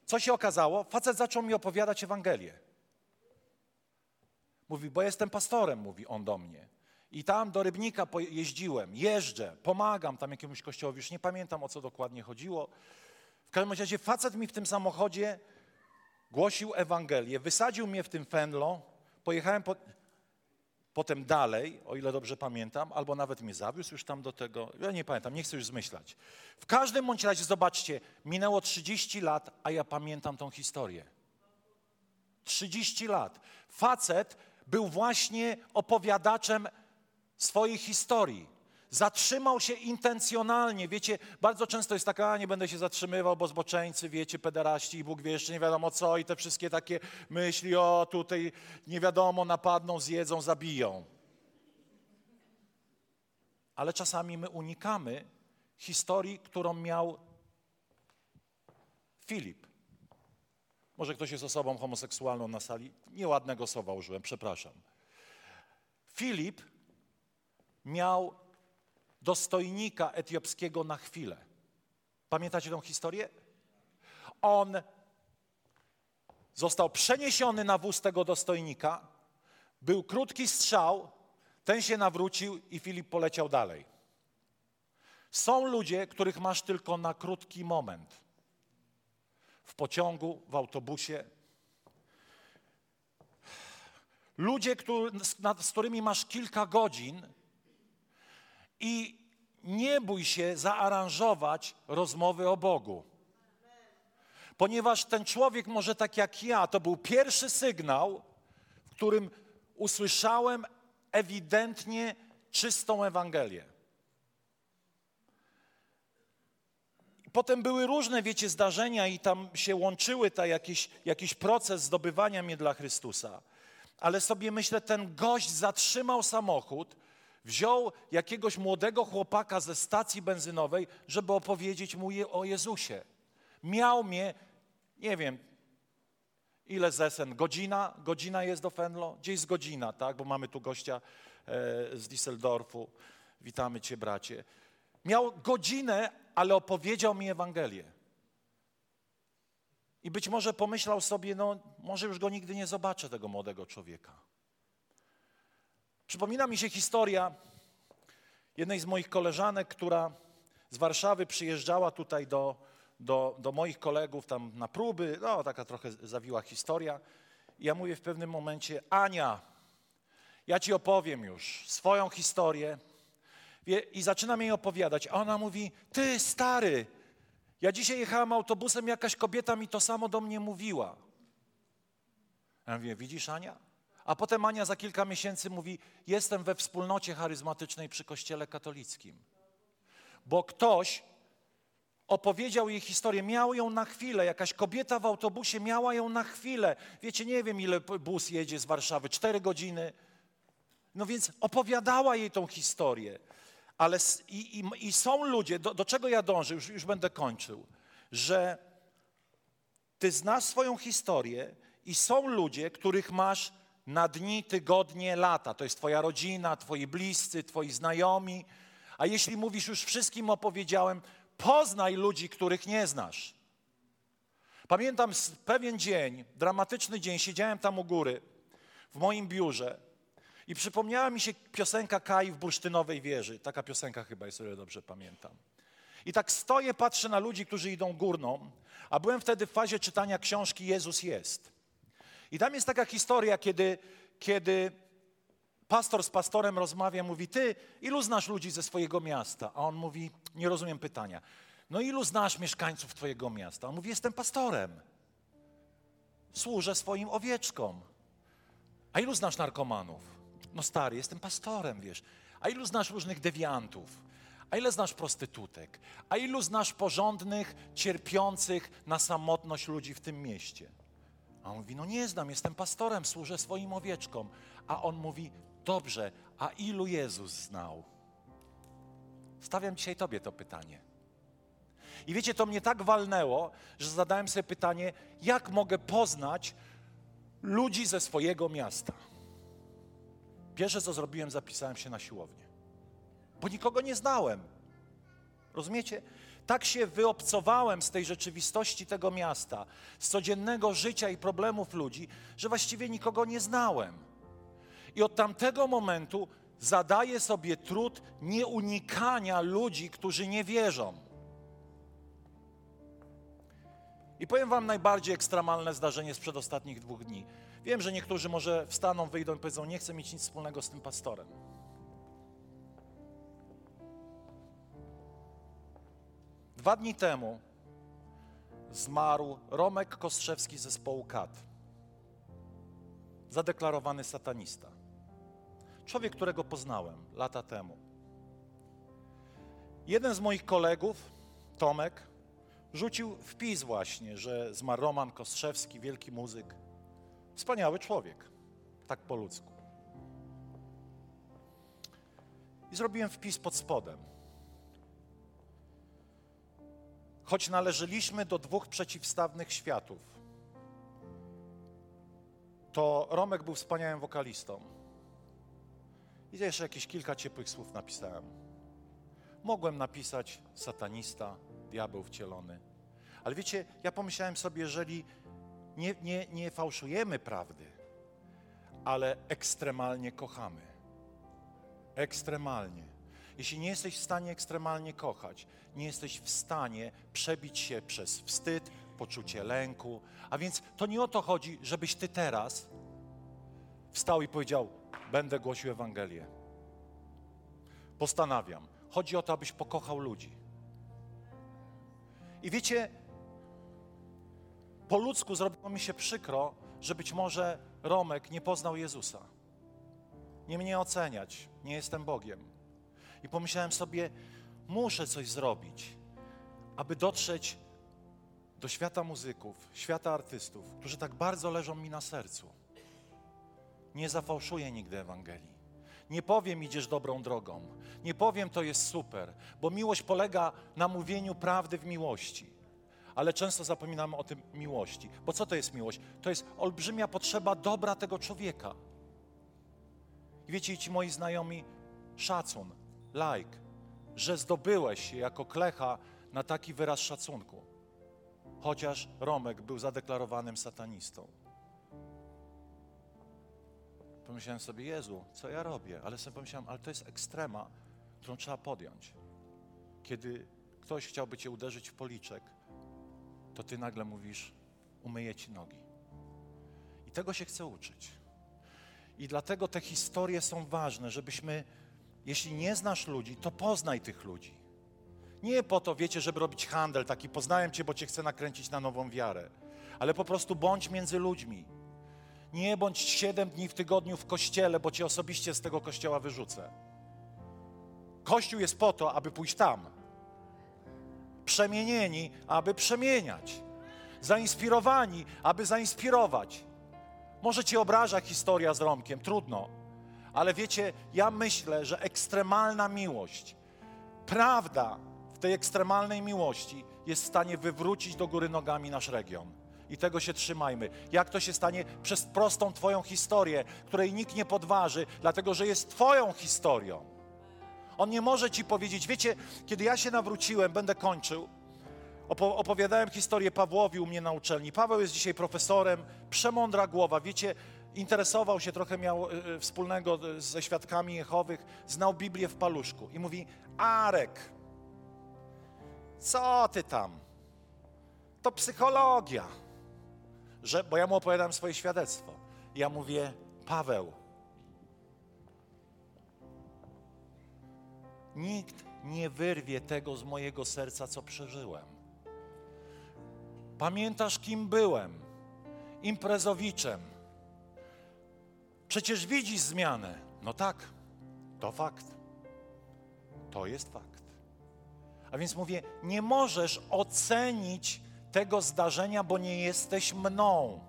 S1: Co się okazało? Facet zaczął mi opowiadać Ewangelię. Mówi, bo jestem pastorem, mówi on do mnie. I tam do Rybnika jeździłem, jeżdżę, pomagam tam jakiemuś kościołowi, już nie pamiętam o co dokładnie chodziło. W każdym razie facet mi w tym samochodzie głosił Ewangelię, wysadził mnie w tym Fenlo, pojechałem po, potem dalej, o ile dobrze pamiętam, albo nawet mnie zawiózł już tam do tego, ja nie pamiętam, nie chcę już zmyślać. W każdym bądź razie, zobaczcie, minęło 30 lat, a ja pamiętam tą historię. 30 lat. Facet był właśnie opowiadaczem swojej historii. Zatrzymał się intencjonalnie. Wiecie, bardzo często jest taka, a nie będę się zatrzymywał, bo zboczeńcy, wiecie, pederaści i Bóg wie jeszcze nie wiadomo co i te wszystkie takie myśli, o tutaj nie wiadomo, napadną, zjedzą, zabiją. Ale czasami my unikamy historii, którą miał Filip. Może ktoś jest osobą homoseksualną na sali? Nieładnego słowa użyłem, przepraszam. Filip miał dostojnika etiopskiego na chwilę. Pamiętacie tę historię? On został przeniesiony na wóz tego dostojnika, był krótki strzał, ten się nawrócił i Filip poleciał dalej. Są ludzie, których masz tylko na krótki moment. W pociągu, w autobusie. Ludzie, który, z którymi masz kilka godzin, i nie bój się zaaranżować rozmowy o Bogu. Ponieważ ten człowiek, może tak jak ja, to był pierwszy sygnał, w którym usłyszałem ewidentnie czystą Ewangelię. Potem były różne, wiecie, zdarzenia i tam się łączyły ta jakiś, jakiś proces zdobywania mnie dla Chrystusa. Ale sobie myślę, ten gość zatrzymał samochód, wziął jakiegoś młodego chłopaka ze stacji benzynowej, żeby opowiedzieć mu o Jezusie. Miał mnie, nie wiem, ile zesen, godzina, godzina jest do Fenlo? Gdzieś z godzina, tak, bo mamy tu gościa e, z Düsseldorfu. Witamy Cię, bracie. Miał godzinę, ale opowiedział mi Ewangelię. I być może pomyślał sobie, no może już go nigdy nie zobaczę, tego młodego człowieka. Przypomina mi się historia jednej z moich koleżanek, która z Warszawy przyjeżdżała tutaj do, do, do moich kolegów tam na próby. No, taka trochę zawiła historia. I ja mówię w pewnym momencie, Ania, ja ci opowiem już swoją historię. I zaczynam jej opowiadać. A ona mówi, ty stary, ja dzisiaj jechałam autobusem, jakaś kobieta mi to samo do mnie mówiła. Ja mówię, widzisz Ania? A potem Ania za kilka miesięcy mówi: Jestem we wspólnocie charyzmatycznej przy Kościele katolickim. Bo ktoś opowiedział jej historię, miał ją na chwilę. Jakaś kobieta w autobusie miała ją na chwilę. Wiecie, nie wiem ile bus jedzie z Warszawy, cztery godziny. No więc opowiadała jej tą historię. Ale i, i, i są ludzie, do, do, czego ja dążę, już, już będę kończył, że ty znasz swoją historię i są ludzie, których masz na dni, tygodnie, lata. To jest Twoja rodzina, Twoi bliscy, Twoi znajomi. A jeśli mówisz, już wszystkim opowiedziałem, poznaj ludzi, których nie znasz. Pamiętam pewien dzień, dramatyczny dzień, siedziałem tam u góry, w moim biurze i przypomniała mi się piosenka Kai w Bursztynowej Wieży. Taka piosenka chyba jest, o ile dobrze pamiętam. I tak stoję, patrzę na ludzi, którzy idą górną, a byłem wtedy w fazie czytania książki Jezus jest. I tam jest taka historia, kiedy, kiedy pastor z pastorem rozmawia, mówi, ty, ilu znasz ludzi ze swojego miasta? A on mówi, nie rozumiem pytania. No ilu znasz mieszkańców twojego miasta? On mówi, jestem pastorem. Służę swoim owieczkom. A ilu znasz narkomanów? No stary, jestem pastorem, wiesz. A ilu znasz różnych dewiantów? A ile znasz prostytutek? A ilu znasz porządnych, cierpiących na samotność ludzi w tym mieście? A on mówi, no nie znam, jestem pastorem, służę swoim owieczkom. A on mówi, dobrze, a ilu Jezus znał? Stawiam dzisiaj Tobie to pytanie. I wiecie, to mnie tak walnęło, że zadałem sobie pytanie, jak mogę poznać ludzi ze swojego miasta. Pierwsze co zrobiłem, zapisałem się na siłownię, bo nikogo nie znałem. Rozumiecie? Tak się wyobcowałem z tej rzeczywistości tego miasta, z codziennego życia i problemów ludzi, że właściwie nikogo nie znałem. I od tamtego momentu zadaję sobie trud nieunikania ludzi, którzy nie wierzą. I powiem Wam najbardziej ekstremalne zdarzenie sprzed ostatnich dwóch dni. Wiem, że niektórzy może wstaną, wyjdą i powiedzą: Nie chcę mieć nic wspólnego z tym pastorem. Dwa dni temu zmarł Romek Kostrzewski z zespołu KAT. Zadeklarowany satanista. Człowiek, którego poznałem lata temu. Jeden z moich kolegów, Tomek, rzucił wpis właśnie, że zmarł Roman Kostrzewski, wielki muzyk. Wspaniały człowiek, tak po ludzku. I zrobiłem wpis pod spodem. Choć należeliśmy do dwóch przeciwstawnych światów, to Romek był wspaniałym wokalistą. I jeszcze jakieś kilka ciepłych słów napisałem. Mogłem napisać satanista, diabeł wcielony. Ale wiecie, ja pomyślałem sobie, jeżeli nie, nie, nie fałszujemy prawdy, ale ekstremalnie kochamy. Ekstremalnie. Jeśli nie jesteś w stanie ekstremalnie kochać, nie jesteś w stanie przebić się przez wstyd, poczucie lęku. A więc to nie o to chodzi, żebyś ty teraz wstał i powiedział: Będę głosił Ewangelię. Postanawiam. Chodzi o to, abyś pokochał ludzi. I wiecie, po ludzku zrobiło mi się przykro, że być może Romek nie poznał Jezusa. Nie mnie oceniać, nie jestem Bogiem. I pomyślałem sobie, muszę coś zrobić, aby dotrzeć do świata muzyków, świata artystów, którzy tak bardzo leżą mi na sercu. Nie zafałszuję nigdy Ewangelii. Nie powiem, idziesz dobrą drogą. Nie powiem, to jest super, bo miłość polega na mówieniu prawdy w miłości. Ale często zapominamy o tym miłości. Bo co to jest miłość? To jest olbrzymia potrzeba dobra tego człowieka. I wiecie, ci moi znajomi, szacun, like, że zdobyłeś się jako klecha na taki wyraz szacunku. Chociaż Romek był zadeklarowanym satanistą. Pomyślałem sobie, Jezu, co ja robię? Ale sobie pomyślałem, ale to jest ekstrema, którą trzeba podjąć. Kiedy ktoś chciałby cię uderzyć w policzek, to ty nagle mówisz, umyję ci nogi. I tego się chcę uczyć. I dlatego te historie są ważne, żebyśmy, jeśli nie znasz ludzi, to poznaj tych ludzi. Nie po to, wiecie, żeby robić handel, taki poznałem cię, bo cię chcę nakręcić na nową wiarę, ale po prostu bądź między ludźmi. Nie bądź siedem dni w tygodniu w kościele, bo cię osobiście z tego kościoła wyrzucę. Kościół jest po to, aby pójść tam. Przemienieni, aby przemieniać. Zainspirowani, aby zainspirować. Może cię obraża historia z Romkiem, trudno. Ale wiecie, ja myślę, że ekstremalna miłość, prawda w tej ekstremalnej miłości jest w stanie wywrócić do góry nogami nasz region i tego się trzymajmy. Jak to się stanie? Przez prostą Twoją historię, której nikt nie podważy, dlatego że jest Twoją historią. On nie może Ci powiedzieć, wiecie, kiedy ja się nawróciłem, będę kończył, opo opowiadałem historię Pawłowi u mnie na uczelni. Paweł jest dzisiaj profesorem, przemądra głowa, wiecie, interesował się, trochę miał y, wspólnego ze świadkami Jehowych, znał Biblię w paluszku i mówi, Arek, co ty tam? To psychologia że, bo ja mu opowiadam swoje świadectwo. Ja mówię, Paweł, nikt nie wyrwie tego z mojego serca, co przeżyłem. Pamiętasz, kim byłem? Imprezowiczem. Przecież widzisz zmianę. No tak, to fakt. To jest fakt. A więc mówię, nie możesz ocenić tego zdarzenia, bo nie jesteś mną.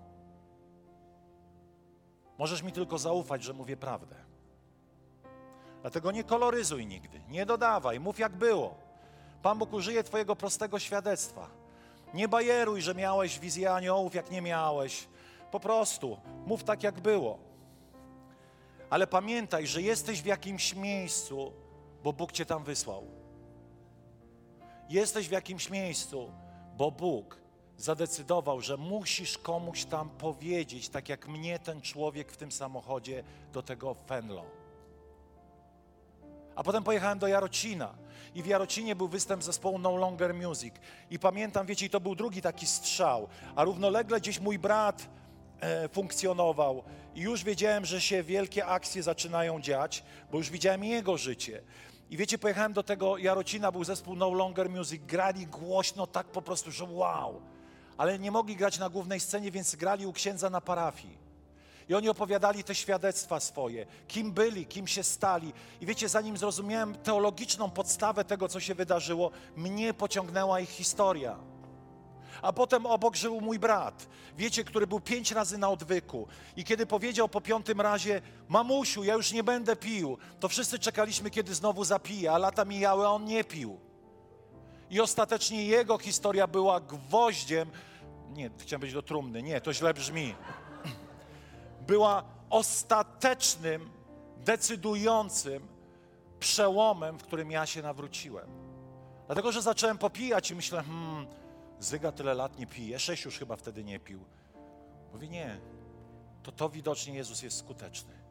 S1: Możesz mi tylko zaufać, że mówię prawdę. Dlatego nie koloryzuj nigdy, nie dodawaj, mów jak było. Pan Bóg użyje Twojego prostego świadectwa. Nie bajeruj, że miałeś wizję aniołów, jak nie miałeś, Po prostu mów tak, jak było. Ale pamiętaj, że jesteś w jakimś miejscu, bo Bóg cię tam wysłał. Jesteś w jakimś miejscu, bo Bóg zadecydował, że musisz komuś tam powiedzieć, tak jak mnie ten człowiek w tym samochodzie do tego Fenlo. A potem pojechałem do Jarocina i w Jarocinie był występ zespołu No Longer Music. I pamiętam, wiecie, i to był drugi taki strzał, a równolegle gdzieś mój brat funkcjonował i już wiedziałem, że się wielkie akcje zaczynają dziać, bo już widziałem jego życie. I wiecie, pojechałem do tego Jarocina, był zespół No Longer Music, grali głośno tak po prostu, że wow. Ale nie mogli grać na głównej scenie, więc grali u księdza na parafii. I oni opowiadali te świadectwa swoje, kim byli, kim się stali. I wiecie, zanim zrozumiałem teologiczną podstawę tego, co się wydarzyło, mnie pociągnęła ich historia. A potem obok żył mój brat, wiecie, który był pięć razy na odwyku. I kiedy powiedział po piątym razie, mamusiu, ja już nie będę pił, to wszyscy czekaliśmy, kiedy znowu zapije, a lata mijały, a on nie pił. I ostatecznie jego historia była gwoździem, nie, chciałem być do trumny, nie, to źle brzmi. Była ostatecznym, decydującym przełomem, w którym ja się nawróciłem. Dlatego, że zacząłem popijać i myślę, hmm, Zyga tyle lat nie pije, sześć już chyba wtedy nie pił. Mówi, nie, to to widocznie Jezus jest skuteczny.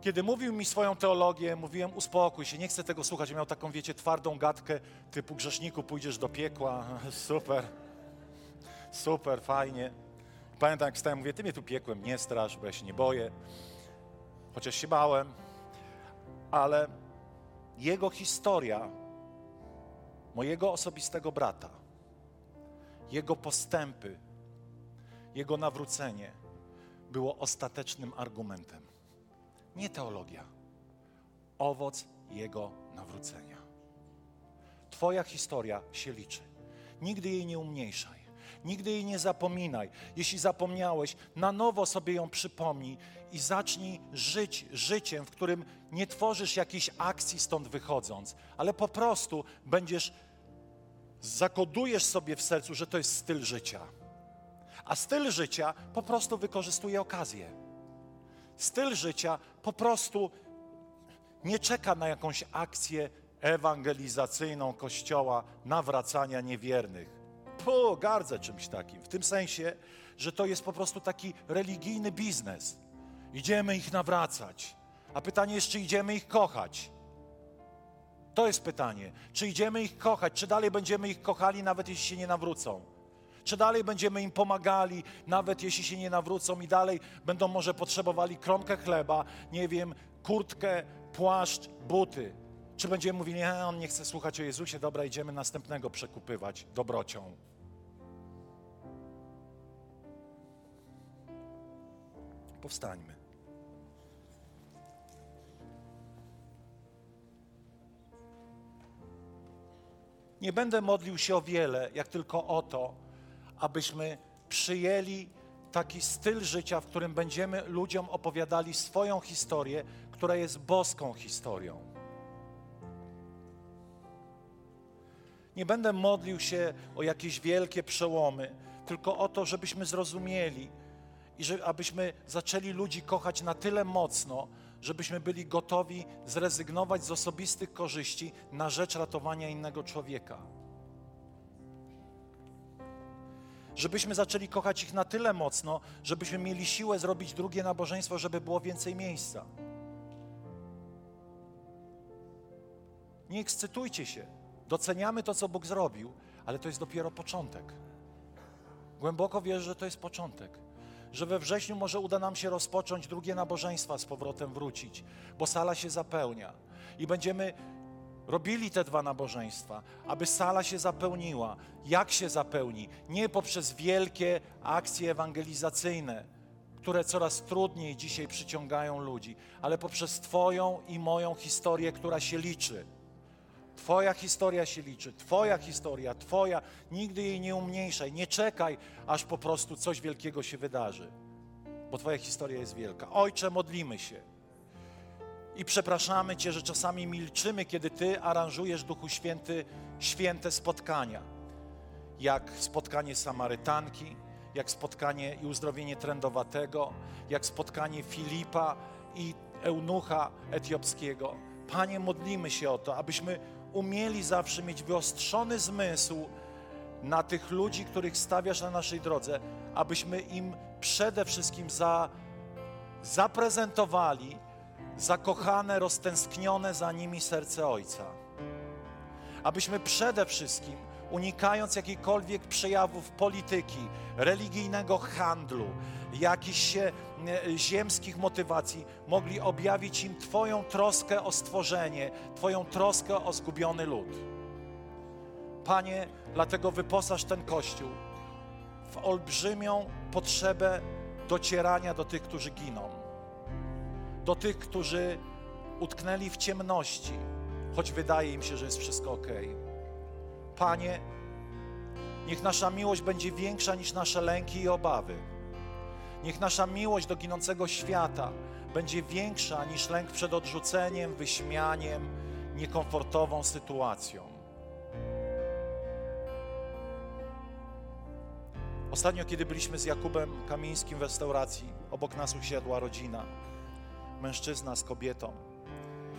S1: Kiedy mówił mi swoją teologię, mówiłem, uspokój się, nie chcę tego słuchać. Miał taką, wiecie, twardą gadkę typu grzeszniku, pójdziesz do piekła. [laughs] Super, super, fajnie. Pamiętam, jak stałem, mówię, ty mnie tu piekłem nie strasz, bo ja się nie boję. Chociaż się bałem. Ale jego historia, mojego osobistego brata, jego postępy, jego nawrócenie było ostatecznym argumentem. Nie teologia, owoc jego nawrócenia. Twoja historia się liczy. Nigdy jej nie umniejszaj. Nigdy jej nie zapominaj. Jeśli zapomniałeś, na nowo sobie ją przypomnij i zacznij żyć życiem, w którym nie tworzysz jakiejś akcji stąd wychodząc, ale po prostu będziesz zakodujesz sobie w sercu, że to jest styl życia. A styl życia po prostu wykorzystuje okazję. Styl życia po prostu nie czeka na jakąś akcję ewangelizacyjną Kościoła nawracania niewiernych. Po, gardzę czymś takim. W tym sensie, że to jest po prostu taki religijny biznes. Idziemy ich nawracać. A pytanie jest, czy idziemy ich kochać. To jest pytanie. Czy idziemy ich kochać? Czy dalej będziemy ich kochali, nawet jeśli się nie nawrócą? Czy dalej będziemy im pomagali, nawet jeśli się nie nawrócą i dalej będą może potrzebowali kromkę chleba, nie wiem, kurtkę, płaszcz, buty? Czy będziemy mówili, nie, on nie chce słuchać o Jezusie, dobra, idziemy następnego przekupywać dobrocią? Powstańmy. Nie będę modlił się o wiele, jak tylko o to, abyśmy przyjęli taki styl życia, w którym będziemy ludziom opowiadali swoją historię, która jest boską historią. Nie będę modlił się o jakieś wielkie przełomy, tylko o to, żebyśmy zrozumieli i że, abyśmy zaczęli ludzi kochać na tyle mocno, żebyśmy byli gotowi zrezygnować z osobistych korzyści na rzecz ratowania innego człowieka. Żebyśmy zaczęli kochać ich na tyle mocno, żebyśmy mieli siłę zrobić drugie nabożeństwo, żeby było więcej miejsca. Nie ekscytujcie się. Doceniamy to, co Bóg zrobił, ale to jest dopiero początek. Głęboko wierzę, że to jest początek że we wrześniu może uda nam się rozpocząć drugie nabożeństwa z powrotem wrócić, bo sala się zapełnia i będziemy robili te dwa nabożeństwa, aby sala się zapełniła. Jak się zapełni? Nie poprzez wielkie akcje ewangelizacyjne, które coraz trudniej dzisiaj przyciągają ludzi, ale poprzez Twoją i moją historię, która się liczy. Twoja historia się liczy, Twoja historia, Twoja, nigdy jej nie umniejszaj, nie czekaj, aż po prostu coś wielkiego się wydarzy, bo Twoja historia jest wielka. Ojcze, modlimy się i przepraszamy Cię, że czasami milczymy, kiedy Ty aranżujesz, Duchu Święty, święte spotkania, jak spotkanie Samarytanki, jak spotkanie i uzdrowienie trędowatego, jak spotkanie Filipa i eunucha etiopskiego. Panie, modlimy się o to, abyśmy umieli zawsze mieć wyostrzony zmysł na tych ludzi, których stawiasz na naszej drodze, abyśmy im przede wszystkim za, zaprezentowali zakochane, roztęsknione za nimi serce Ojca. Abyśmy przede wszystkim, unikając jakichkolwiek przejawów polityki, religijnego handlu, jakichś e, ziemskich motywacji, mogli objawić im Twoją troskę o stworzenie, Twoją troskę o zgubiony lud. Panie, dlatego wyposaż ten Kościół w olbrzymią potrzebę docierania do tych, którzy giną, do tych, którzy utknęli w ciemności, choć wydaje im się, że jest wszystko ok. Panie, niech nasza miłość będzie większa niż nasze lęki i obawy. Niech nasza miłość do ginącego świata będzie większa niż lęk przed odrzuceniem, wyśmianiem, niekomfortową sytuacją. Ostatnio, kiedy byliśmy z Jakubem Kamińskim w restauracji, obok nas usiadła rodzina, mężczyzna z kobietą.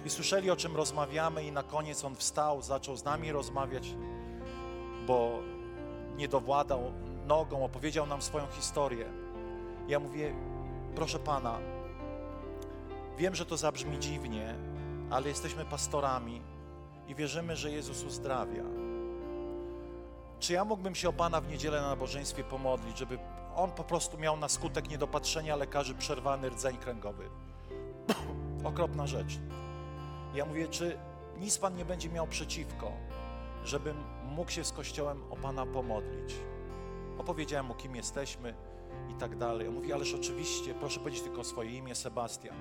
S1: I słyszeli, o czym rozmawiamy, i na koniec on wstał, zaczął z nami rozmawiać, bo nie dowładał nogą, opowiedział nam swoją historię. Ja mówię, proszę pana, wiem, że to zabrzmi dziwnie, ale jesteśmy pastorami i wierzymy, że Jezus uzdrawia. Czy ja mógłbym się o Pana w niedzielę na nabożeństwie pomodlić, żeby On po prostu miał na skutek niedopatrzenia lekarzy przerwany rdzeń kręgowy? Okropna rzecz. Ja mówię, czy nic Pan nie będzie miał przeciwko, żebym mógł się z Kościołem o Pana pomodlić? Opowiedziałem mu, kim jesteśmy i tak dalej. On mówi, ależ oczywiście, proszę powiedzieć tylko swoje imię, Sebastian.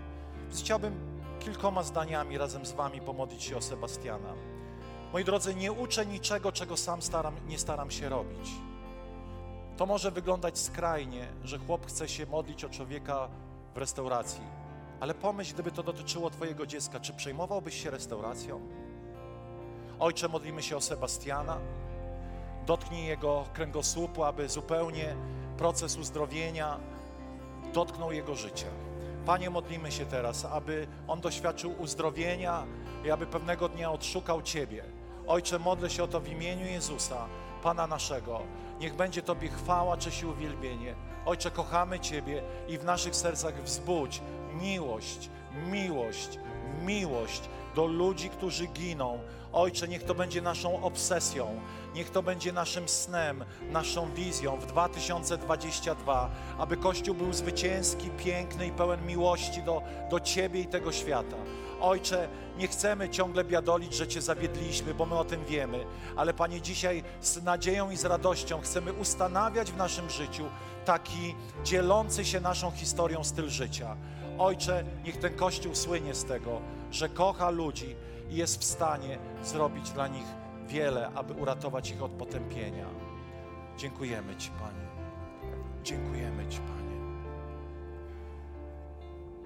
S1: Więc chciałbym kilkoma zdaniami razem z Wami pomodlić się o Sebastiana. Moi drodzy, nie uczę niczego, czego sam staram, nie staram się robić. To może wyglądać skrajnie, że chłop chce się modlić o człowieka w restauracji, ale pomyśl, gdyby to dotyczyło Twojego dziecka, czy przejmowałbyś się restauracją? Ojcze, modlimy się o Sebastiana. Dotknij jego kręgosłupu, aby zupełnie proces uzdrowienia dotknął jego życia. Panie, modlimy się teraz, aby on doświadczył uzdrowienia i aby pewnego dnia odszukał Ciebie. Ojcze, modlę się o to w imieniu Jezusa, Pana naszego. Niech będzie Tobie chwała, cześć i uwielbienie. Ojcze, kochamy Ciebie i w naszych sercach wzbudź miłość, miłość, miłość do ludzi, którzy giną. Ojcze, niech to będzie naszą obsesją, niech to będzie naszym snem, naszą wizją w 2022, aby Kościół był zwycięski, piękny i pełen miłości do, do Ciebie i tego świata. Ojcze, nie chcemy ciągle biadolić, że Cię zawiedliśmy, bo my o tym wiemy, ale Panie, dzisiaj z nadzieją i z radością chcemy ustanawiać w naszym życiu taki dzielący się naszą historią styl życia. Ojcze, niech ten Kościół słynie z tego, że kocha ludzi i jest w stanie zrobić dla nich wiele, aby uratować ich od potępienia. Dziękujemy Ci, Panie. Dziękujemy Ci, Panie.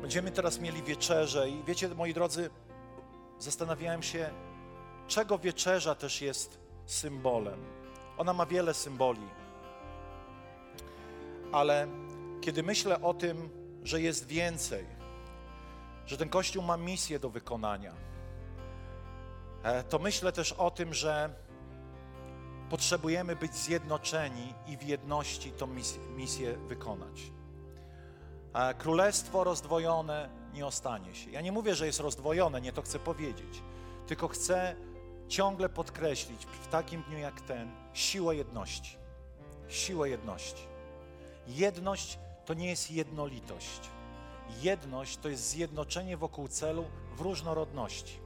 S1: Będziemy teraz mieli wieczerzę i wiecie, moi drodzy, zastanawiałem się, czego wieczerza też jest symbolem. Ona ma wiele symboli. Ale kiedy myślę o tym, że jest więcej, że ten Kościół ma misję do wykonania, e, to myślę też o tym, że potrzebujemy być zjednoczeni i w jedności tą misję wykonać. Królestwo rozdwojone nie ostanie się. Ja nie mówię, że jest rozdwojone, nie to chcę powiedzieć, tylko chcę ciągle podkreślić w takim dniu jak ten siłę jedności. Siłę jedności. Jedność to nie jest jednolitość. Jedność to jest zjednoczenie wokół celu w różnorodności.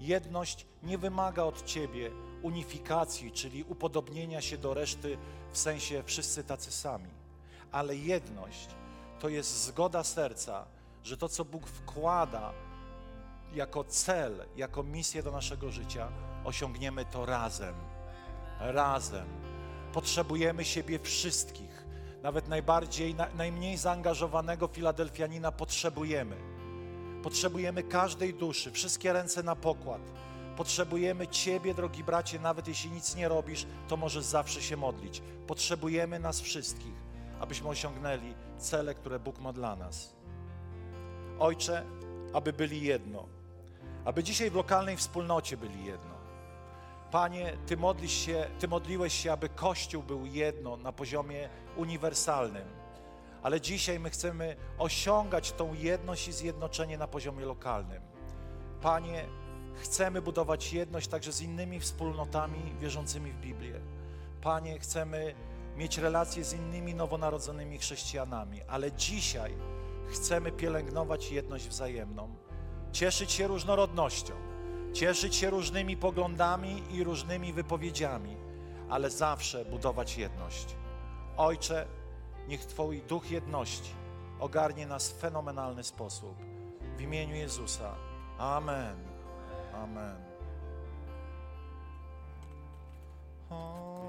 S1: Jedność nie wymaga od ciebie unifikacji, czyli upodobnienia się do reszty w sensie wszyscy tacy sami, ale jedność to jest zgoda serca, że to, co Bóg wkłada jako cel, jako misję do naszego życia, osiągniemy to razem. Razem. Potrzebujemy siebie wszystkich. Nawet najbardziej, na, najmniej zaangażowanego Filadelfianina potrzebujemy. Potrzebujemy każdej duszy, wszystkie ręce na pokład. Potrzebujemy Ciebie, drogi bracie, nawet jeśli nic nie robisz, to możesz zawsze się modlić. Potrzebujemy nas wszystkich, abyśmy osiągnęli cele, które Bóg ma dla nas. Ojcze, aby byli jedno, aby dzisiaj w lokalnej wspólnocie byli jedno. Panie, Ty modlisz się, Ty modliłeś się, aby Kościół był jedno na poziomie uniwersalnym. Ale dzisiaj my chcemy osiągać tą jedność i zjednoczenie na poziomie lokalnym. Panie, chcemy budować jedność także z innymi wspólnotami wierzącymi w Biblię. Panie, chcemy mieć relacje z innymi nowonarodzonymi chrześcijanami, ale dzisiaj chcemy pielęgnować jedność wzajemną, cieszyć się różnorodnością, cieszyć się różnymi poglądami i różnymi wypowiedziami, ale zawsze budować jedność. Ojcze, niech Twój duch jedności ogarnie nas w fenomenalny sposób. W imieniu Jezusa. Amen. Amen. O.